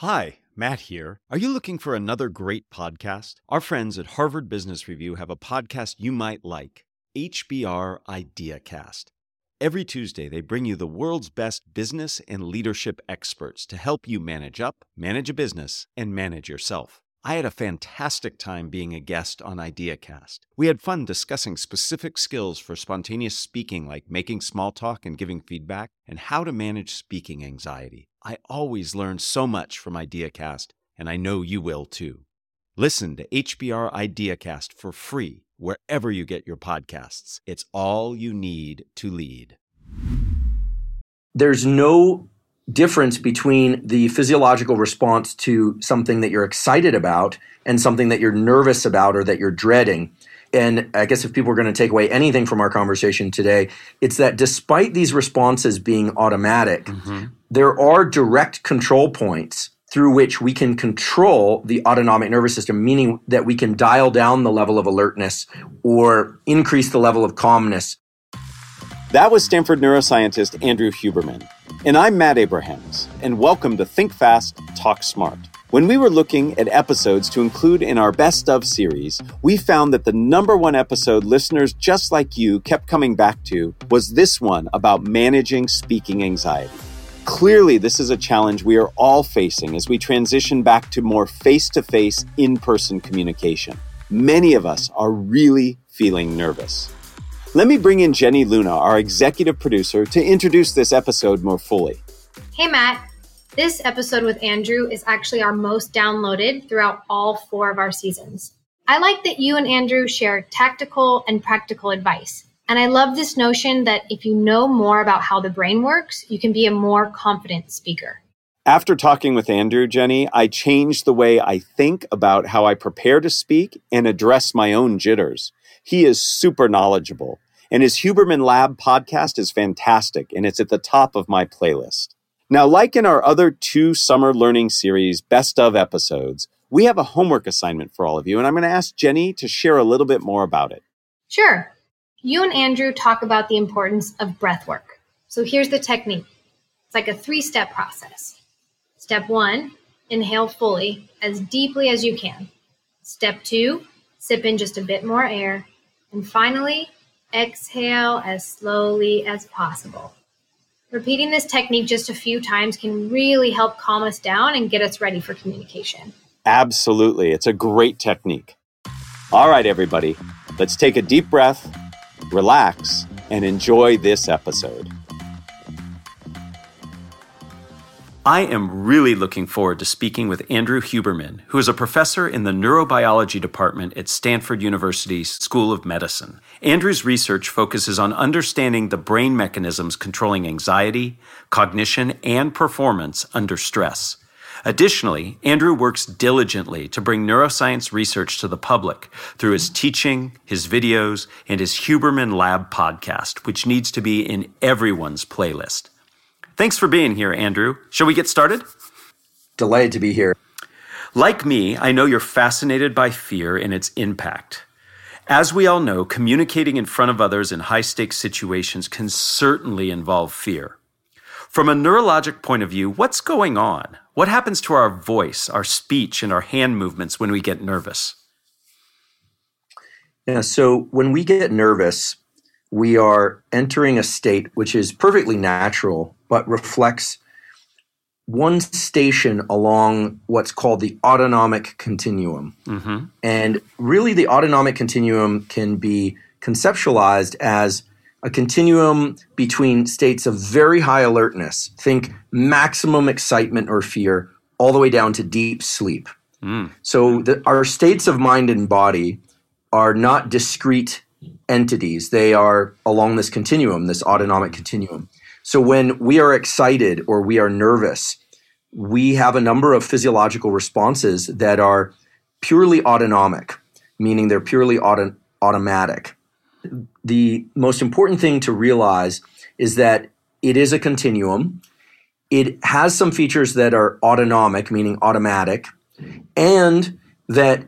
Hi, Matt here. Are you looking for another great podcast? Our friends at Harvard Business Review have a podcast you might like HBR IdeaCast. Every Tuesday, they bring you the world's best business and leadership experts to help you manage up, manage a business, and manage yourself. I had a fantastic time being a guest on IdeaCast. We had fun discussing specific skills for spontaneous speaking, like making small talk and giving feedback, and how to manage speaking anxiety. I always learn so much from IdeaCast, and I know you will too. Listen to HBR IdeaCast for free wherever you get your podcasts. It's all you need to lead. There's no difference between the physiological response to something that you're excited about and something that you're nervous about or that you're dreading. And I guess if people are going to take away anything from our conversation today, it's that despite these responses being automatic, mm-hmm. There are direct control points through which we can control the autonomic nervous system, meaning that we can dial down the level of alertness or increase the level of calmness. That was Stanford neuroscientist Andrew Huberman. And I'm Matt Abrahams, and welcome to Think Fast, Talk Smart. When we were looking at episodes to include in our Best of series, we found that the number one episode listeners just like you kept coming back to was this one about managing speaking anxiety. Clearly, this is a challenge we are all facing as we transition back to more face to face, in person communication. Many of us are really feeling nervous. Let me bring in Jenny Luna, our executive producer, to introduce this episode more fully. Hey, Matt. This episode with Andrew is actually our most downloaded throughout all four of our seasons. I like that you and Andrew share tactical and practical advice. And I love this notion that if you know more about how the brain works, you can be a more confident speaker. After talking with Andrew, Jenny, I changed the way I think about how I prepare to speak and address my own jitters. He is super knowledgeable, and his Huberman Lab podcast is fantastic, and it's at the top of my playlist. Now, like in our other two summer learning series, best of episodes, we have a homework assignment for all of you, and I'm going to ask Jenny to share a little bit more about it. Sure you and Andrew talk about the importance of breath work. So here's the technique it's like a three step process. Step one, inhale fully, as deeply as you can. Step two, sip in just a bit more air. And finally, exhale as slowly as possible. Repeating this technique just a few times can really help calm us down and get us ready for communication. Absolutely. It's a great technique. All right, everybody, let's take a deep breath relax, and enjoy this episode. I am really looking forward to speaking with Andrew Huberman, who is a professor in the neurobiology department at Stanford University's School of Medicine. Andrew's research focuses on understanding the brain mechanisms controlling anxiety, cognition, and performance under stress. Additionally, Andrew works diligently to bring neuroscience research to the public through his teaching, his videos, and his Huberman Lab podcast, which needs to be in everyone's playlist. Thanks for being here, Andrew. Shall we get started? Delighted to be here. Like me, I know you're fascinated by fear and its impact. As we all know, communicating in front of others in high stakes situations can certainly involve fear. From a neurologic point of view, what's going on? What happens to our voice, our speech, and our hand movements when we get nervous? Yeah, so when we get nervous, we are entering a state which is perfectly natural, but reflects one station along what's called the autonomic continuum. Mm-hmm. And really, the autonomic continuum can be conceptualized as a continuum between states of very high alertness, think maximum excitement or fear, all the way down to deep sleep. Mm. So the, our states of mind and body are not discrete entities. They are along this continuum, this autonomic continuum. So when we are excited or we are nervous, we have a number of physiological responses that are purely autonomic, meaning they're purely auto- automatic the most important thing to realize is that it is a continuum. It has some features that are autonomic, meaning automatic, and that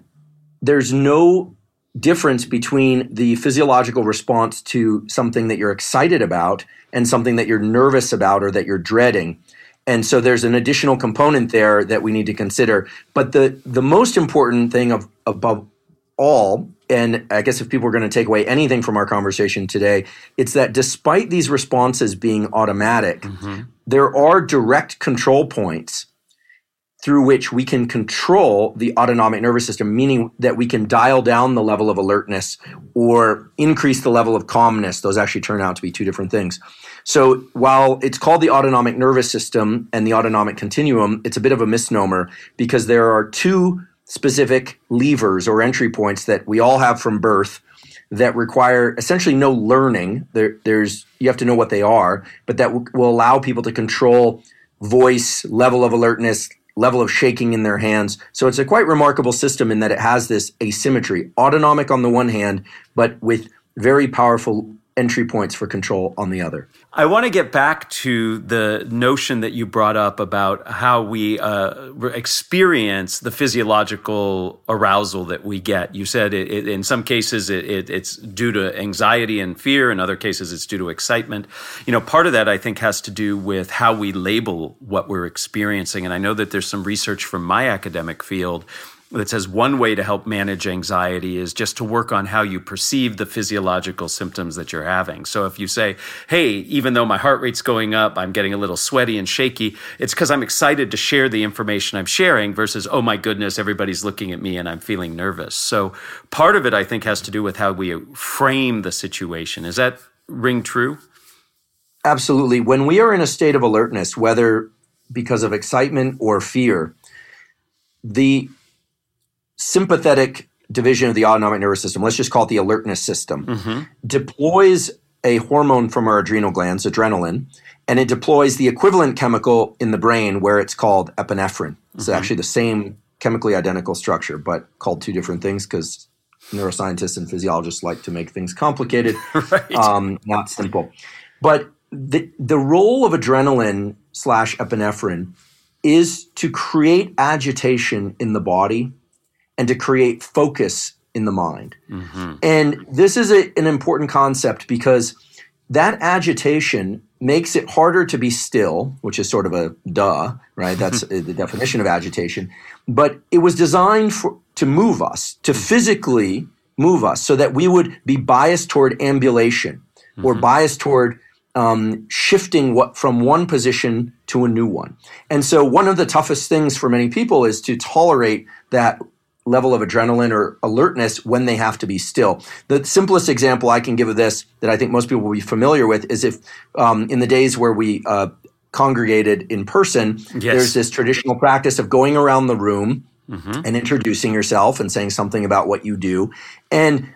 there's no difference between the physiological response to something that you're excited about and something that you're nervous about or that you're dreading. And so there's an additional component there that we need to consider. But the, the most important thing of, above all, and I guess if people are going to take away anything from our conversation today, it's that despite these responses being automatic, mm-hmm. there are direct control points through which we can control the autonomic nervous system, meaning that we can dial down the level of alertness or increase the level of calmness. Those actually turn out to be two different things. So while it's called the autonomic nervous system and the autonomic continuum, it's a bit of a misnomer because there are two specific levers or entry points that we all have from birth that require essentially no learning. There, there's you have to know what they are, but that w- will allow people to control voice, level of alertness, level of shaking in their hands. So it's a quite remarkable system in that it has this asymmetry, autonomic on the one hand, but with very powerful entry points for control on the other. I want to get back to the notion that you brought up about how we uh, experience the physiological arousal that we get. You said it, it, in some cases it, it's due to anxiety and fear, in other cases it's due to excitement. You know, part of that I think has to do with how we label what we're experiencing. And I know that there's some research from my academic field that says one way to help manage anxiety is just to work on how you perceive the physiological symptoms that you're having. So if you say, hey, even though my heart rate's going up, I'm getting a little sweaty and shaky, it's because I'm excited to share the information I'm sharing versus, oh my goodness, everybody's looking at me and I'm feeling nervous. So part of it, I think, has to do with how we frame the situation. Is that ring true? Absolutely. When we are in a state of alertness, whether because of excitement or fear, the sympathetic division of the autonomic nervous system, let's just call it the alertness system, mm-hmm. deploys a hormone from our adrenal glands, adrenaline, and it deploys the equivalent chemical in the brain where it's called epinephrine. It's mm-hmm. actually the same chemically identical structure, but called two different things because neuroscientists and physiologists like to make things complicated, right. um, not simple. But the, the role of adrenaline slash epinephrine is to create agitation in the body and to create focus in the mind. Mm-hmm. And this is a, an important concept because that agitation makes it harder to be still, which is sort of a duh, right? That's the definition of agitation. But it was designed for, to move us, to physically move us, so that we would be biased toward ambulation mm-hmm. or biased toward um, shifting what from one position to a new one. And so, one of the toughest things for many people is to tolerate that level of adrenaline or alertness when they have to be still. The simplest example I can give of this that I think most people will be familiar with is if um, in the days where we uh, congregated in person, yes. there's this traditional practice of going around the room mm-hmm. and introducing yourself and saying something about what you do. And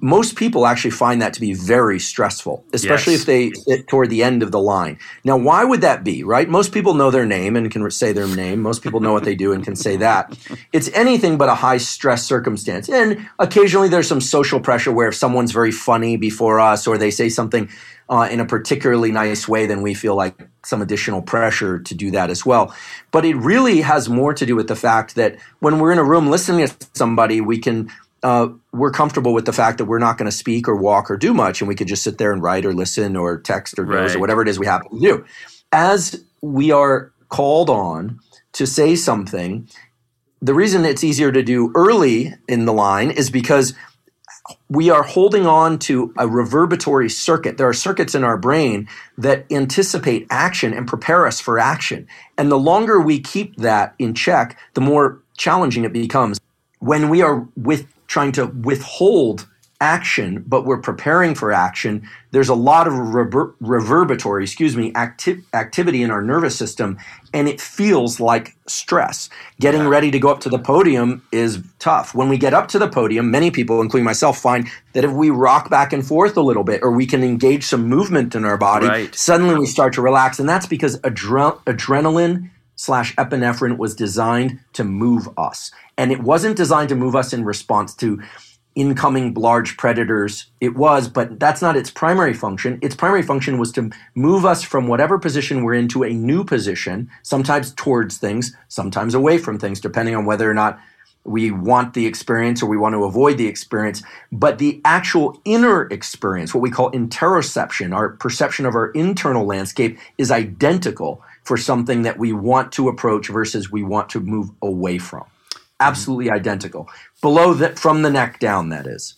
most people actually find that to be very stressful, especially yes. if they sit toward the end of the line. Now, why would that be, right? Most people know their name and can say their name. Most people know what they do and can say that. It's anything but a high stress circumstance. And occasionally there's some social pressure where if someone's very funny before us or they say something uh, in a particularly nice way, then we feel like some additional pressure to do that as well. But it really has more to do with the fact that when we're in a room listening to somebody, we can uh, we're comfortable with the fact that we're not going to speak or walk or do much, and we could just sit there and write or listen or text or right. or whatever it is we happen to do. As we are called on to say something, the reason it's easier to do early in the line is because we are holding on to a reverberatory circuit. There are circuits in our brain that anticipate action and prepare us for action. And the longer we keep that in check, the more challenging it becomes. When we are with trying to withhold action, but we're preparing for action, there's a lot of rever- reverberatory, excuse me, acti- activity in our nervous system, and it feels like stress. Getting yeah. ready to go up to the podium is tough. When we get up to the podium, many people, including myself, find that if we rock back and forth a little bit, or we can engage some movement in our body, right. suddenly we start to relax, and that's because adre- adrenaline slash epinephrine was designed to move us. And it wasn't designed to move us in response to incoming large predators. It was, but that's not its primary function. Its primary function was to move us from whatever position we're in to a new position, sometimes towards things, sometimes away from things, depending on whether or not we want the experience or we want to avoid the experience. But the actual inner experience, what we call interoception, our perception of our internal landscape, is identical for something that we want to approach versus we want to move away from. Absolutely mm-hmm. identical. Below that, from the neck down, that is.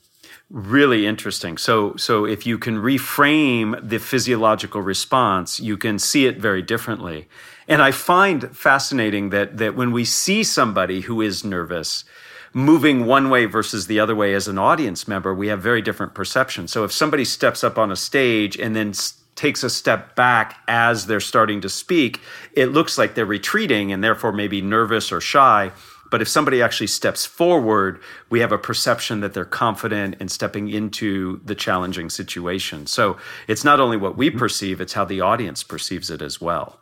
Really interesting. So, so if you can reframe the physiological response, you can see it very differently. And I find fascinating that that when we see somebody who is nervous, moving one way versus the other way as an audience member, we have very different perceptions. So if somebody steps up on a stage and then takes a step back as they're starting to speak, it looks like they're retreating and therefore maybe nervous or shy. But if somebody actually steps forward, we have a perception that they're confident in stepping into the challenging situation. So it's not only what we perceive, it's how the audience perceives it as well.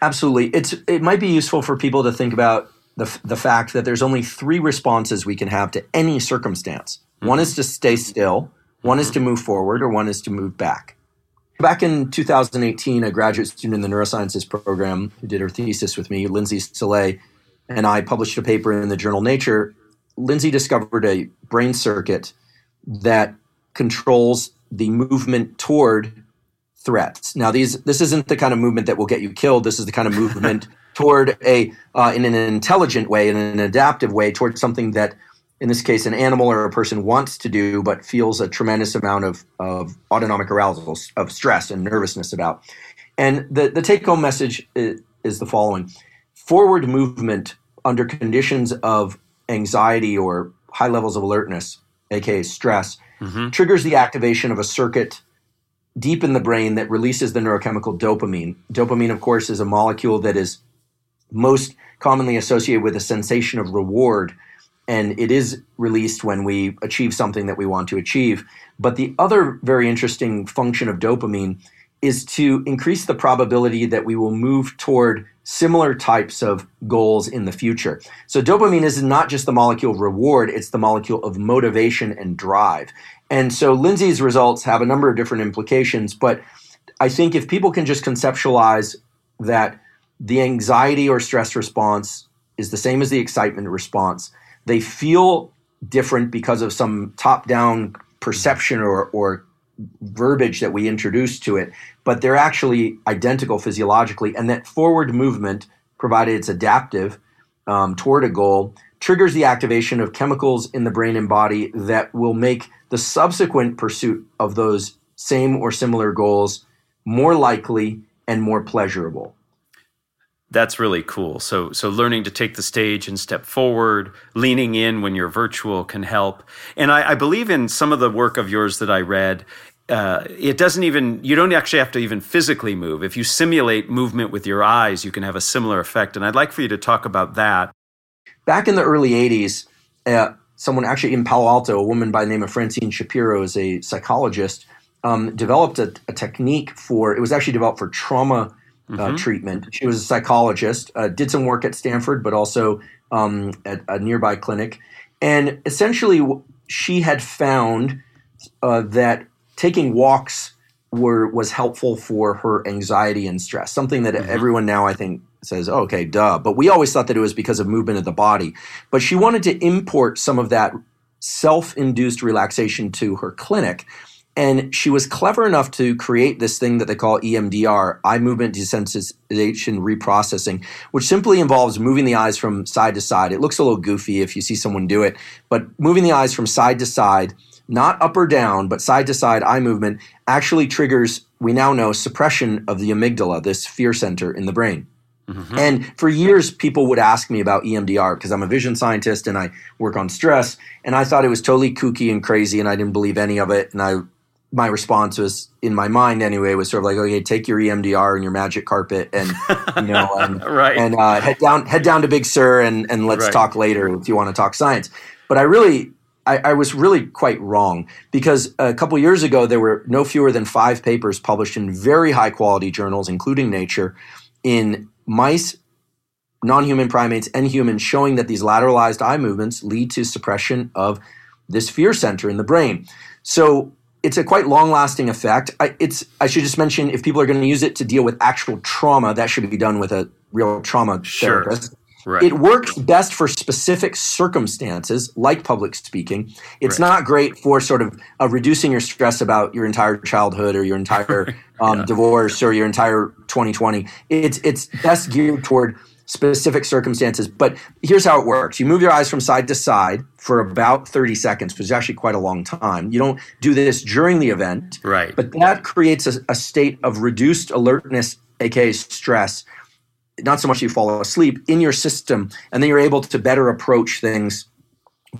Absolutely. It's it might be useful for people to think about the the fact that there's only three responses we can have to any circumstance. Mm-hmm. One is to stay still, one mm-hmm. is to move forward, or one is to move back. Back in 2018, a graduate student in the neurosciences program who did her thesis with me, Lindsey Salay, and I published a paper in the journal Nature. Lindsey discovered a brain circuit that controls the movement toward threats. Now, these this isn't the kind of movement that will get you killed. This is the kind of movement toward a uh, in an intelligent way, in an adaptive way, towards something that, in this case, an animal or a person wants to do, but feels a tremendous amount of of autonomic arousal, of stress and nervousness about. And the the take home message is, is the following: forward movement under conditions of anxiety or high levels of alertness, aka stress, mm-hmm. triggers the activation of a circuit deep in the brain that releases the neurochemical dopamine. Dopamine, of course, is a molecule that is most commonly associated with a sensation of reward. And it is released when we achieve something that we want to achieve. But the other very interesting function of dopamine is to increase the probability that we will move toward similar types of goals in the future. So dopamine is not just the molecule of reward, it's the molecule of motivation and drive. And so Lindsey's results have a number of different implications, but I think if people can just conceptualize that the anxiety or stress response is the same as the excitement response, they feel different because of some top down perception or, or verbiage that we introduce to it, but they're actually identical physiologically. And that forward movement, provided it's adaptive um, toward a goal, triggers the activation of chemicals in the brain and body that will make the subsequent pursuit of those same or similar goals more likely and more pleasurable. That's really cool. So, so learning to take the stage and step forward, leaning in when you're virtual can help. And I, I believe in some of the work of yours that I read. Uh, it doesn't even you don't actually have to even physically move. If you simulate movement with your eyes, you can have a similar effect. And I'd like for you to talk about that. Back in the early '80s, uh, someone actually in Palo Alto, a woman by the name of Francine Shapiro, is a psychologist, um, developed a, a technique for. It was actually developed for trauma mm-hmm. treatment. She was a psychologist, uh, did some work at Stanford, but also um, at a nearby clinic. And essentially, she had found uh, that taking walks were was helpful for her anxiety and stress. Something that mm-hmm. everyone now, I think, says, oh, "Okay, duh." But we always thought that it was because of movement of the body. But she wanted to import some of that self-induced relaxation to her clinic and she was clever enough to create this thing that they call EMDR, eye movement desensitization reprocessing, which simply involves moving the eyes from side to side. It looks a little goofy if you see someone do it, but moving the eyes from side to side, not up or down, but side to side eye movement actually triggers, we now know, suppression of the amygdala, this fear center in the brain. Mm-hmm. And for years, people would ask me about EMDR because I'm a vision scientist and I work on stress. And I thought it was totally kooky and crazy, and I didn't believe any of it. And I my response was in my mind anyway was sort of like okay take your EMDR and your magic carpet and you know and, right. and uh, head down head down to Big Sur and and let's right. talk later if you want to talk science but I really I, I, was really quite wrong because a couple years ago there were no fewer than five papers published in very high quality journals including Nature in mice non-human primates and humans showing that these lateralized eye movements lead to suppression of this fear center in the brain so it's a quite long lasting effect. I, it's I should just mention if people are going to use it to deal with actual trauma, that should be done with a real trauma sure. therapist. Right. It works best for specific circumstances, like public speaking. It's right. not great for sort of uh, reducing your stress about your entire childhood or your entire um, Yeah. divorce or your entire 2020. It's it's best geared toward specific circumstances. But here's how it works: you move your eyes from side to side for about 30 seconds, which is actually quite a long time. You don't do this during the event, Right. but that creates a, a state of reduced alertness, aka stress. Not so much you fall asleep in your system, and then you're able to better approach things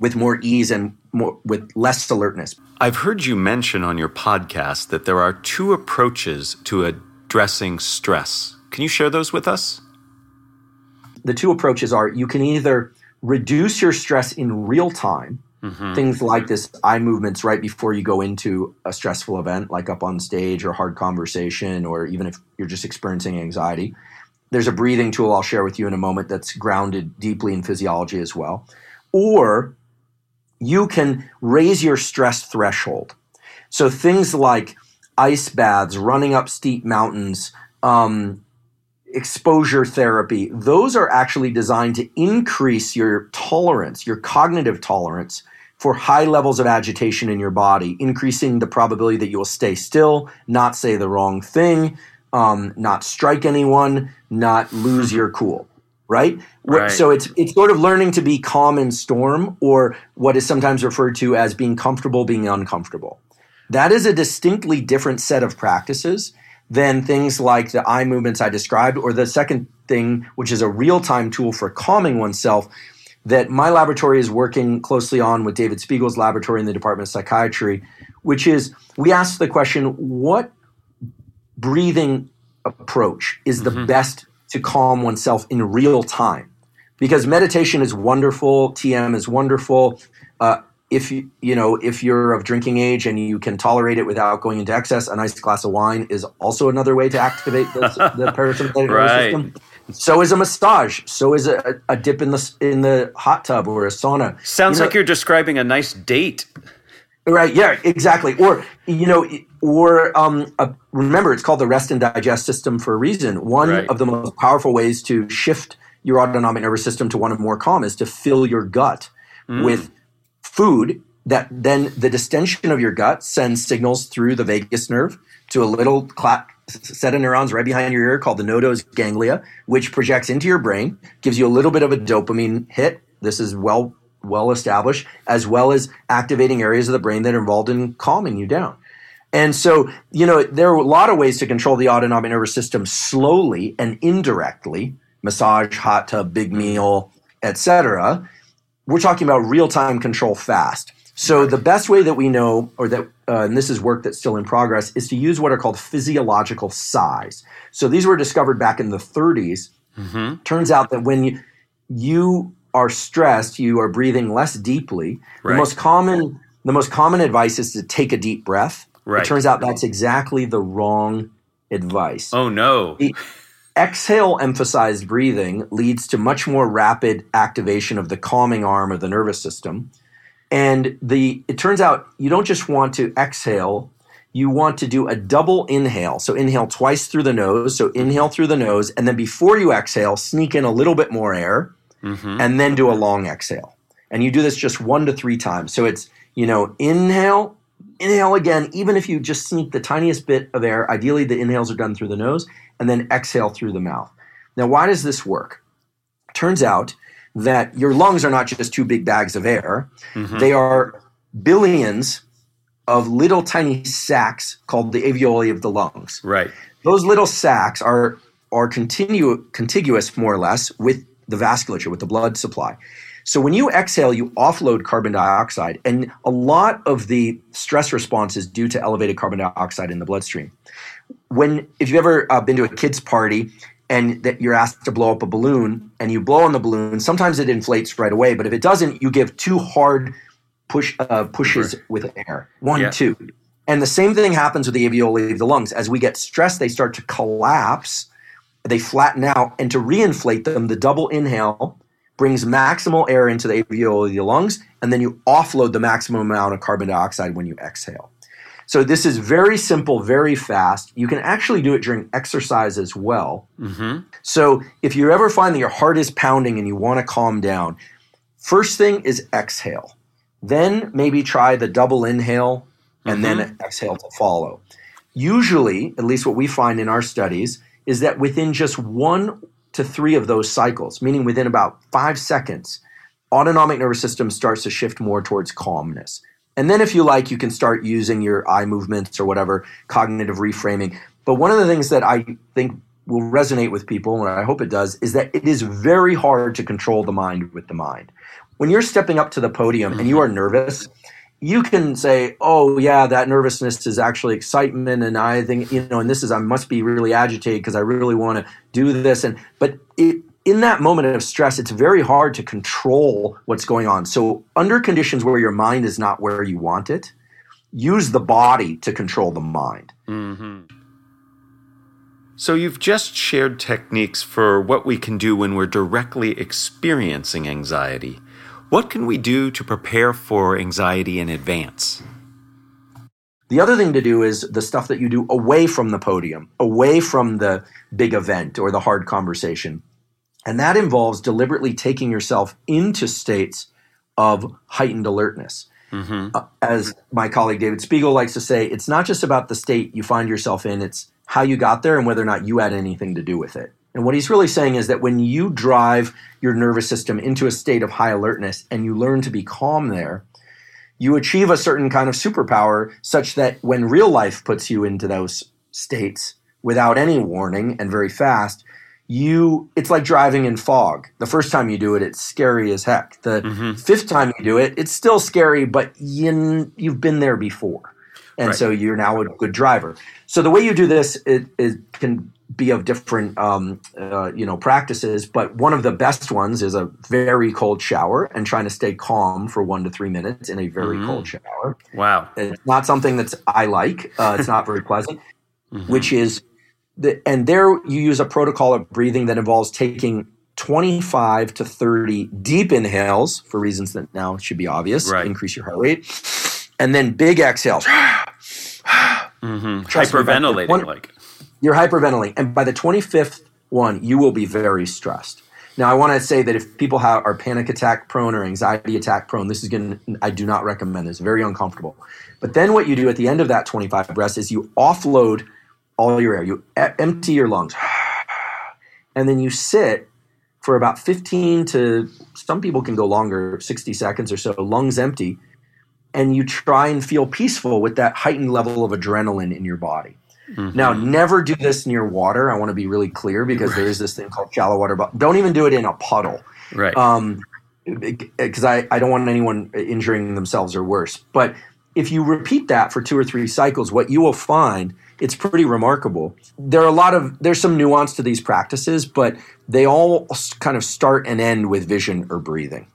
with more ease and more with less alertness. I've heard you mention on your podcast that there are two approaches to addressing stress. Can you share those with us? The two approaches are you can either reduce your stress in real time, things like this eye movements right before you go into a stressful event, like up on stage or hard conversation, or even if you're just experiencing anxiety. There's a breathing tool I'll share with you in a moment that's grounded deeply in physiology as well. Or you can raise your stress threshold. So things like ice baths, running up steep mountains, um, exposure therapy, those are actually designed to increase your tolerance, your cognitive tolerance for high levels of agitation in your body, increasing the probability that you will stay still, not say the wrong thing, um, not strike anyone, not lose your cool. Right? Right. So it's it's sort of learning to be calm in storm, or what is sometimes referred to as being comfortable being uncomfortable. That is a distinctly different set of practices than things like the eye movements I described, or the second thing, which is a real time tool for calming oneself, that my laboratory is working closely on with David Spiegel's laboratory in the Department of Psychiatry, which is we ask the question what breathing approach is the best to calm oneself in real time? Because meditation is wonderful, TM is wonderful. Uh, if you you know if you're of drinking age and you can tolerate it without going into excess, a nice glass of wine is also another way to activate the, the parasympathetic nervous Right. system. So is a massage. So is a, a dip in the in the hot tub or a sauna. Sounds You know- like you're describing a nice date. Right. Yeah. Exactly. Or you know, or um, uh, remember, it's called the rest and digest system for a reason. One Right. of the most powerful ways to shift your autonomic nervous system to one of more calm is to fill your gut with food that then the distension of your gut sends signals through the vagus nerve to a little set of neurons right behind your ear called the nodose ganglia, which projects into your brain, gives you a little bit of a dopamine hit. This is well well established, as well as activating areas of the brain that are involved in calming you down. And so, you know, there are a lot of ways to control the autonomic nervous system slowly and indirectly massage, hot tub, big meal, etc. We're talking about real time control fast. So, the best way that we know, or that, uh, and this is work that's still in progress, is to use what are called physiological sighs. So, these were discovered back in the 30s. Turns out that when you, you are stressed, you are breathing less deeply. Right. The most common the most common advice is to take a deep breath. Right. It turns out that's exactly the wrong advice. Oh no. Exhale emphasized breathing leads to much more rapid activation of the calming arm of the nervous system. And the it turns out you don't just want to exhale, you want to do a double inhale. So inhale twice through the nose. So inhale through the nose, and then before you exhale, sneak in a little bit more air, mm-hmm. and then do a long exhale. And you do this just one to three times. So it's you know inhale, inhale again. Even if you just sneak the tiniest bit of air, ideally the inhales are done through the nose, and then exhale through the mouth. Now, why does this work? Turns out that your lungs are not just two big bags of air; mm-hmm. they are billions of little tiny sacs called the alveoli of the lungs. Right. Those little sacs are are continu- contiguous more or less with the vasculature, with the blood supply. So when you exhale, you offload carbon dioxide, and a lot of the stress response is due to elevated carbon dioxide in the bloodstream. When if you've ever uh, been to a kids' party and that you're asked to blow up a balloon and you blow on the balloon, sometimes it inflates right away, but if it doesn't, you give two hard push uh, pushes with air, one, Yeah. two. And the same thing happens with the alveoli of the lungs. As we get stressed, they start to collapse, they flatten out, and to reinflate them, the double inhale brings maximal air into the alveoli of the lungs, and then you offload the maximum amount of carbon dioxide when you exhale. So this is very simple, very fast. You can actually do it during exercise as well. Mm-hmm. So if you ever find that your heart is pounding and you want to calm down, first thing is exhale. Then maybe try the double inhale and then mm-hmm. exhale to follow. usually, at least what we find in our studies, is that within just one to three of those cycles, meaning within about five seconds, autonomic nervous system starts to shift more towards calmness. And then, if you like, you can start using your eye movements or whatever, cognitive reframing. But one of the things that I think will resonate with people, and I hope it does, is that it is very hard to control the mind with the mind. When you're stepping up to the podium and you mm-hmm. are nervous, you can say, "Oh yeah, that nervousness is actually excitement," and I think you know, and this is I must be really agitated because I really want to do this, and but it, in that moment of stress, it's very hard to control what's going on. So under conditions where your mind is not where you want it, use the body to control the mind. Mm-hmm. So you've just shared techniques for what we can do when we're directly experiencing anxiety. What can we do to prepare for anxiety in advance? The other thing to do is the stuff that you do away from the podium, away from the big event or the hard conversation. And that involves deliberately taking yourself into states of heightened alertness. Mm-hmm. Uh, as my colleague David Spiegel likes to say, it's not just about the state you find yourself in, it's how you got there and whether or not you had anything to do with it. And what he's really saying is that when you drive your nervous system into a state of high alertness and you learn to be calm there, you achieve a certain kind of superpower such that when real life puts you into those states without any warning and very fast, you it's like driving in fog. The first time you do it, it's scary as heck. The mm-hmm. fifth time you do it, it's still scary, but you, you've been there before. And right. so you're now a good driver. So the way you do this, it, it can be of different um, uh, you know practices but one of the best ones is a very cold shower and trying to stay calm for one to three minutes in a very mm-hmm. cold shower wow it's not something that's i like uh, it's not very pleasant mm-hmm. which is the, and there you use a protocol of breathing that involves taking 25 to 30 deep inhales for reasons that now should be obvious right. increase your heart rate and then big exhales mm-hmm. hyperventilating one, like you're hyperventilating. And by the 25th one, you will be very stressed. Now, I want to say that if people have, are panic attack prone or anxiety attack prone, this is going to, I do not recommend this. Very uncomfortable. But then what you do at the end of that 25 breaths is you offload all your air. You e- empty your lungs. And then you sit for about 15 to, some people can go longer, 60 seconds or so, lungs empty. And you try and feel peaceful with that heightened level of adrenaline in your body. Mm-hmm. Now, never do this near water. I want to be really clear because right. there is this thing called shallow water. But don't even do it in a puddle. Right. Um, because I, I don't want anyone injuring themselves or worse. But if you repeat that for two or three cycles, what you will find it's pretty remarkable. There are a lot of there's some nuance to these practices, but they all kind of start and end with vision or breathing.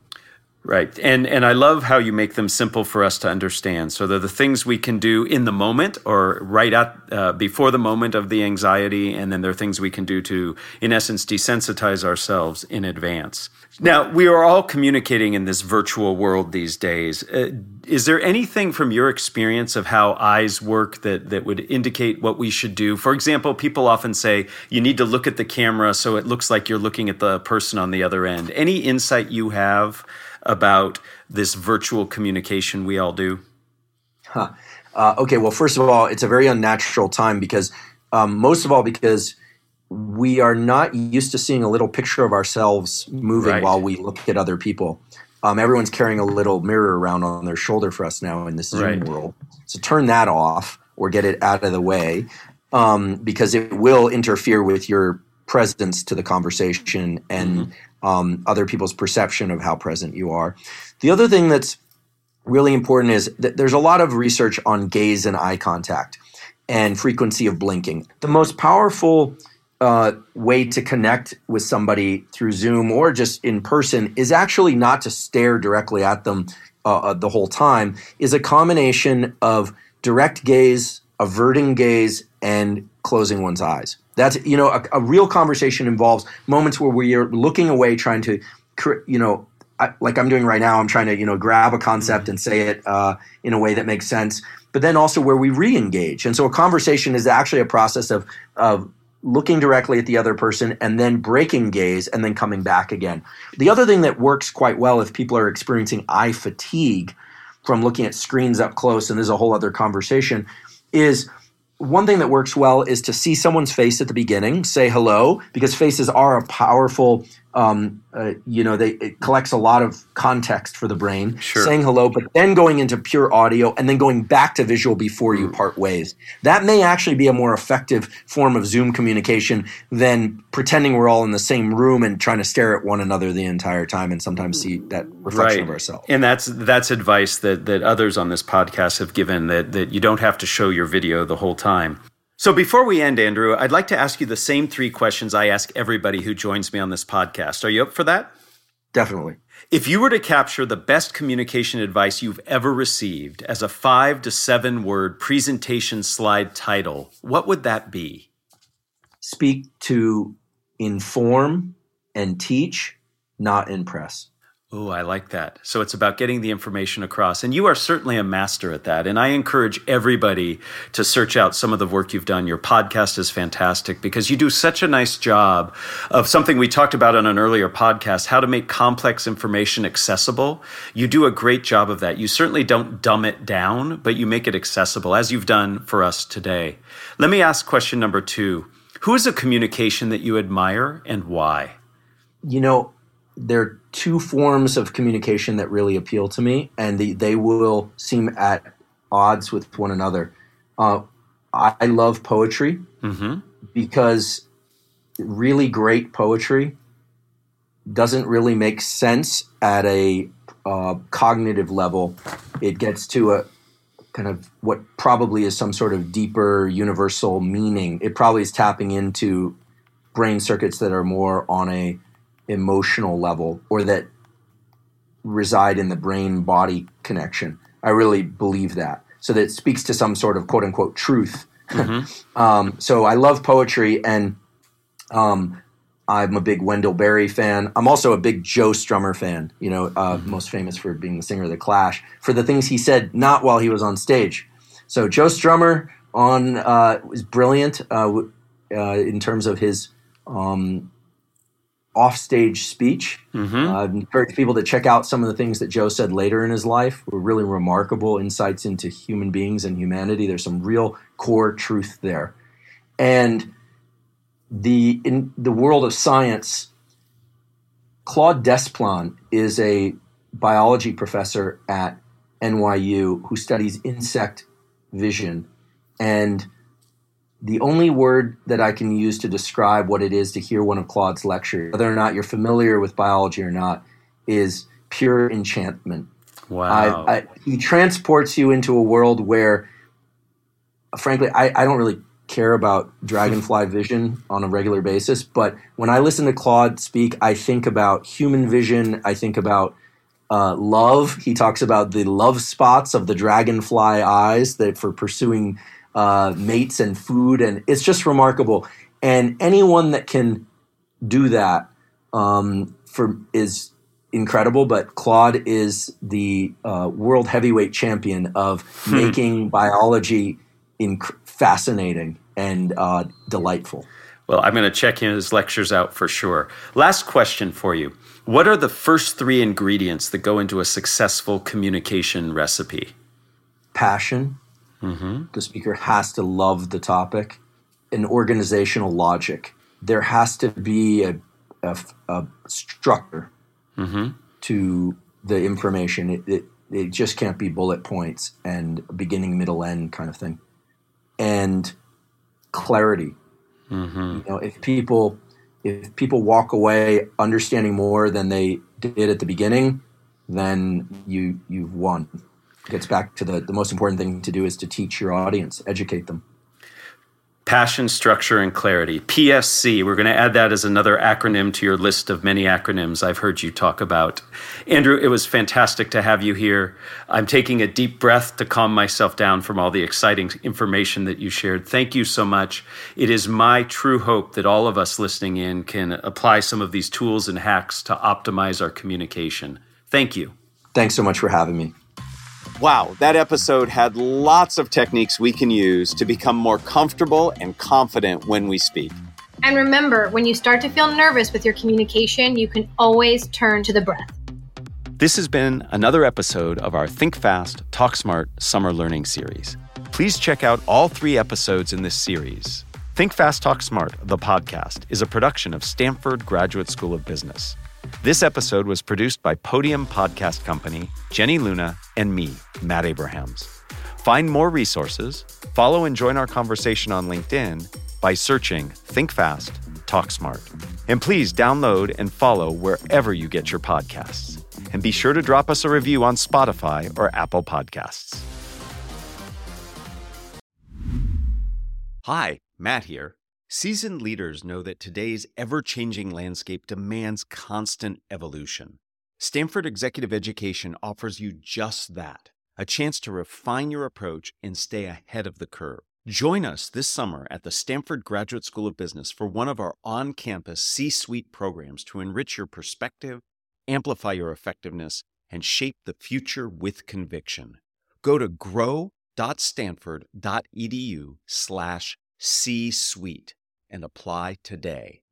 Right. And and I love how you make them simple for us to understand. So they're the things we can do in the moment or right at uh, before the moment of the anxiety and then there are things we can do to in essence desensitize ourselves in advance. Now, we are all communicating in this virtual world these days. Uh, is there anything from your experience of how eyes work that, that would indicate what we should do? For example, people often say you need to look at the camera so it looks like you're looking at the person on the other end. Any insight you have about this virtual communication we all do? Huh. Uh, okay, well, first of all, it's a very unnatural time because, um, most of all, because we are not used to seeing a little picture of ourselves moving right. while we look at other people. Um, everyone's carrying a little mirror around on their shoulder for us now in this Zoom right. world. So turn that off or get it out of the way um, because it will interfere with your presence to the conversation and mm-hmm um, other people's perception of how present you are. The other thing that's really important is that there's a lot of research on gaze and eye contact and frequency of blinking. The most powerful uh, way to connect with somebody through Zoom or just in person is actually not to stare directly at them uh, uh the whole time, is a combination of direct gaze, averting gaze, and closing one's eyes. That's you know a, a, real conversation involves moments where we are looking away, trying to, you know, I, like I'm doing right now. I'm trying to you know grab a concept and say it uh, in a way that makes sense. But then also where we re-engage, and so a conversation is actually a process of of looking directly at the other person and then breaking gaze and then coming back again. The other thing that works quite well if people are experiencing eye fatigue from looking at screens up close, and there's a whole other conversation, is one thing that works well is to see someone's face at the beginning, say hello, because faces are a powerful um, uh, you know, they it collects a lot of context for the brain. Sure. Saying hello, but then going into pure audio and then going back to visual before you mm. part ways. That may actually be a more effective form of Zoom communication than pretending we're all in the same room and trying to stare at one another the entire time and sometimes see that reflection right. of ourselves. And that's that's advice that that others on this podcast have given that that you don't have to show your video the whole time. So before we end, Andrew, I'd like to ask you the same three questions I ask everybody who joins me on this podcast. Are you up for that? Definitely. If you were to capture the best communication advice you've ever received as a five to seven word presentation slide title, what would that be? Speak to inform and teach, not impress. Oh, I like that. So it's about getting the information across. And you are certainly a master at that. And I encourage everybody to search out some of the work you've done. Your podcast is fantastic because you do such a nice job of something we talked about on an earlier podcast how to make complex information accessible. You do a great job of that. You certainly don't dumb it down, but you make it accessible, as you've done for us today. Let me ask question number two Who is a communication that you admire and why? You know, there are two forms of communication that really appeal to me, and the, they will seem at odds with one another. Uh, I, I, love poetry mm-hmm. because really great poetry doesn't really make sense at a uh, cognitive level. It gets to a kind of what probably is some sort of deeper universal meaning. It probably is tapping into brain circuits that are more on a emotional level or that reside in the brain body connection. I really believe that. So that speaks to some sort of quote unquote truth. Mm-hmm. um, so I love poetry and um, I'm a big Wendell Berry fan. I'm also a big Joe Strummer fan, you know, uh, mm-hmm. most famous for being the singer of The Clash, for the things he said not while he was on stage. So Joe Strummer on uh, was brilliant uh, uh in terms of his um, offstage speech. Mm-hmm. Uh, encourage people to check out some of the things that Joe said later in his life. Were really remarkable insights into human beings and humanity. There's some real core truth there, and the in the world of science, Claude Desplan is a biology professor at NYU who studies insect vision and the only word that I can use to describe what it is to hear one of Claude's lectures, whether or not you're familiar with biology or not, is pure enchantment. Wow. I, I, he transports you into a world where, frankly, I, I don't really care about dragonfly vision on a regular basis, but when I listen to Claude speak, I think about human vision. I think about uh, love. He talks about the love spots of the dragonfly eyes that for pursuing uh, mates and food, and it's just remarkable. And anyone that can do that um, for is incredible. But Claude is the uh, world heavyweight champion of hmm. making biology inc- fascinating and uh, delightful. Well, I'm going to check his lectures out for sure. Last question for you. What are the first three ingredients that go into a successful communication recipe? Passion, Mm-hmm. The speaker has to love the topic. An organizational logic. There has to be a, a, a structure mm-hmm. to the information. It, it, it just can't be bullet points and beginning, middle, end kind of thing. And clarity. Mm-hmm. You know, if people if people walk away understanding more than they did at the beginning, then you you've won It gets back to the, the most important thing to do is to teach your audience, educate them. Passion, structure, and clarity. PSC. We're going to add that as another acronym to your list of many acronyms I've heard you talk about. Andrew, it was fantastic to have you here. I'm taking a deep breath to calm myself down from all the exciting information that you shared. Thank you so much. It is my true hope that all of us listening in can apply some of these tools and hacks to optimize our communication. Thank you. Thanks so much for having me. Wow, that episode had lots of techniques we can use to become more comfortable and confident when we speak. And remember, when you start to feel nervous with your communication, you can always turn to the breath. This has been another episode of our Think Fast, Talk Smart summer learning series. Please check out all three episodes in this series. Think Fast, Talk Smart, the podcast, is a production of Stanford Graduate School of Business. This episode was produced by Podium Podcast Company, Jenny Luna, and me, Matt Abrahams. Find more resources, follow and join our conversation on LinkedIn by searching Think Fast, Talk Smart. And please download and follow wherever you get your podcasts. And be sure to drop us a review on Spotify or Apple Podcasts. Hi, Matt here. Seasoned leaders know that today's ever changing landscape demands constant evolution. Stanford Executive Education offers you just that a chance to refine your approach and stay ahead of the curve. Join us this summer at the Stanford Graduate School of Business for one of our on campus C suite programs to enrich your perspective, amplify your effectiveness, and shape the future with conviction. Go to grow.stanford.edu slash C suite and apply today.